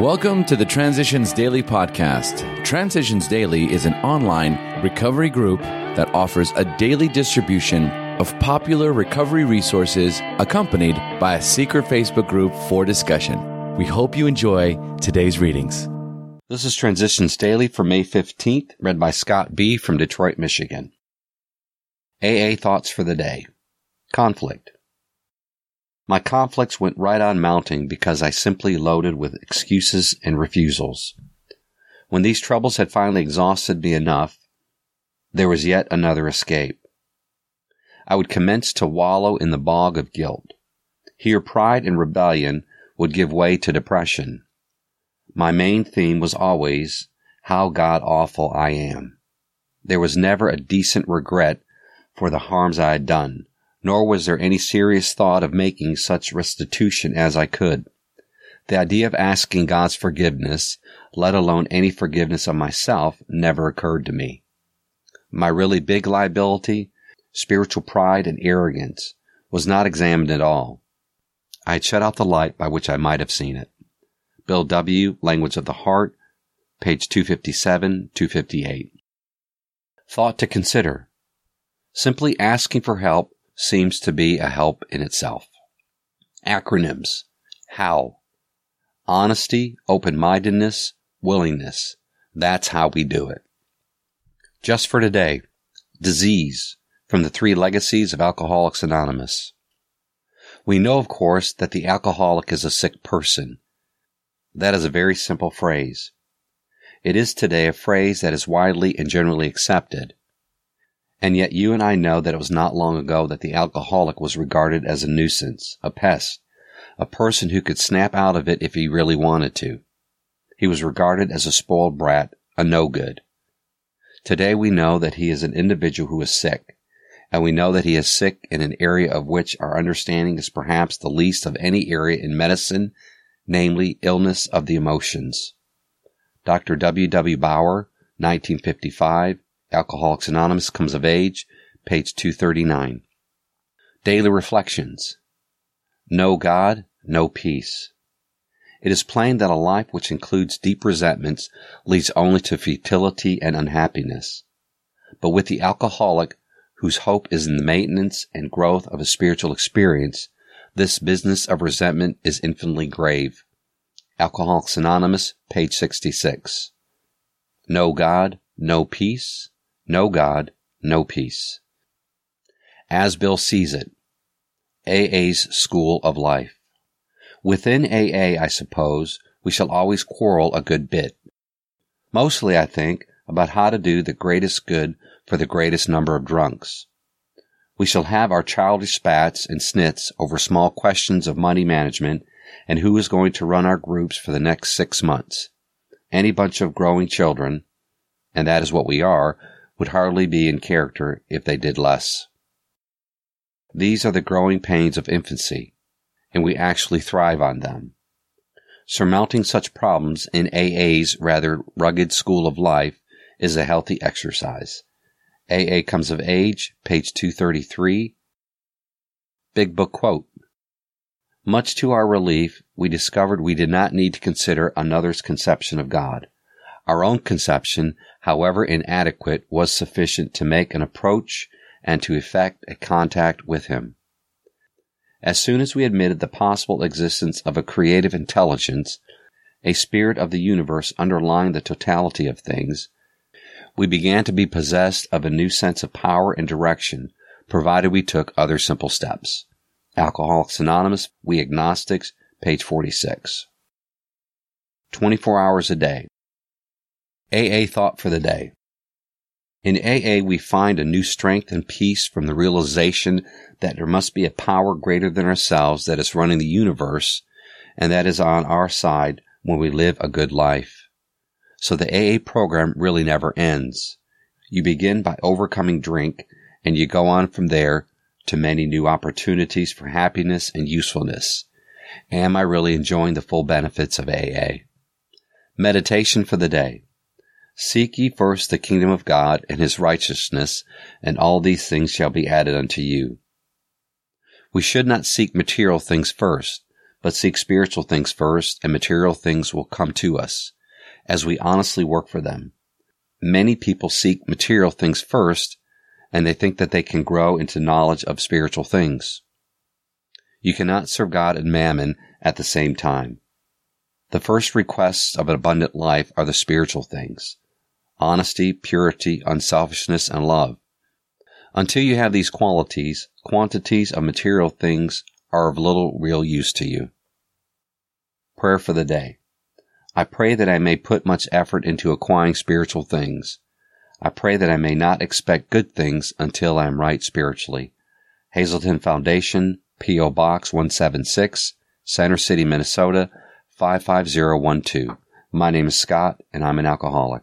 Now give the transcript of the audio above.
Welcome to the Transitions Daily podcast. Transitions Daily is an online recovery group that offers a daily distribution of popular recovery resources accompanied by a secret Facebook group for discussion. We hope you enjoy today's readings. This is Transitions Daily for May 15th, read by Scott B. from Detroit, Michigan. AA Thoughts for the Day Conflict. My conflicts went right on mounting because I simply loaded with excuses and refusals. When these troubles had finally exhausted me enough, there was yet another escape. I would commence to wallow in the bog of guilt. Here pride and rebellion would give way to depression. My main theme was always how god awful I am. There was never a decent regret for the harms I had done nor was there any serious thought of making such restitution as I could. The idea of asking God's forgiveness, let alone any forgiveness of myself, never occurred to me. My really big liability, spiritual pride and arrogance, was not examined at all. I had shut out the light by which I might have seen it. Bill W., Language of the Heart, page 257, 258. Thought to consider. Simply asking for help seems to be a help in itself. Acronyms. How. Honesty, open-mindedness, willingness. That's how we do it. Just for today. Disease from the three legacies of Alcoholics Anonymous. We know, of course, that the alcoholic is a sick person. That is a very simple phrase. It is today a phrase that is widely and generally accepted. And yet you and I know that it was not long ago that the alcoholic was regarded as a nuisance, a pest, a person who could snap out of it if he really wanted to. He was regarded as a spoiled brat, a no good. Today we know that he is an individual who is sick, and we know that he is sick in an area of which our understanding is perhaps the least of any area in medicine, namely illness of the emotions. Dr. W. W. Bauer, 1955, Alcoholics Anonymous comes of age, page 239. Daily Reflections. No God, no peace. It is plain that a life which includes deep resentments leads only to futility and unhappiness. But with the alcoholic, whose hope is in the maintenance and growth of a spiritual experience, this business of resentment is infinitely grave. Alcoholics Anonymous, page 66. No God, no peace. No God, no peace. As Bill sees it, AA's school of life. Within AA, I suppose, we shall always quarrel a good bit. Mostly, I think, about how to do the greatest good for the greatest number of drunks. We shall have our childish spats and snits over small questions of money management and who is going to run our groups for the next six months. Any bunch of growing children, and that is what we are, would hardly be in character if they did less. These are the growing pains of infancy, and we actually thrive on them. Surmounting such problems in AA's rather rugged school of life is a healthy exercise. AA Comes of Age, page 233. Big Book Quote. Much to our relief, we discovered we did not need to consider another's conception of God. Our own conception, however inadequate, was sufficient to make an approach and to effect a contact with him. As soon as we admitted the possible existence of a creative intelligence, a spirit of the universe underlying the totality of things, we began to be possessed of a new sense of power and direction, provided we took other simple steps. Alcoholics Anonymous, We Agnostics, page 46. 24 hours a day. AA thought for the day. In AA, we find a new strength and peace from the realization that there must be a power greater than ourselves that is running the universe and that is on our side when we live a good life. So the AA program really never ends. You begin by overcoming drink and you go on from there to many new opportunities for happiness and usefulness. Am I really enjoying the full benefits of AA? Meditation for the day. Seek ye first the kingdom of God and his righteousness, and all these things shall be added unto you. We should not seek material things first, but seek spiritual things first and material things will come to us as we honestly work for them. Many people seek material things first and they think that they can grow into knowledge of spiritual things. You cannot serve God and mammon at the same time. The first requests of an abundant life are the spiritual things honesty, purity, unselfishness, and love. Until you have these qualities, quantities of material things are of little real use to you. Prayer for the day. I pray that I may put much effort into acquiring spiritual things. I pray that I may not expect good things until I am right spiritually. Hazelden Foundation, P.O. Box 176, Center City, Minnesota 55012. My name is Scott and I'm an alcoholic.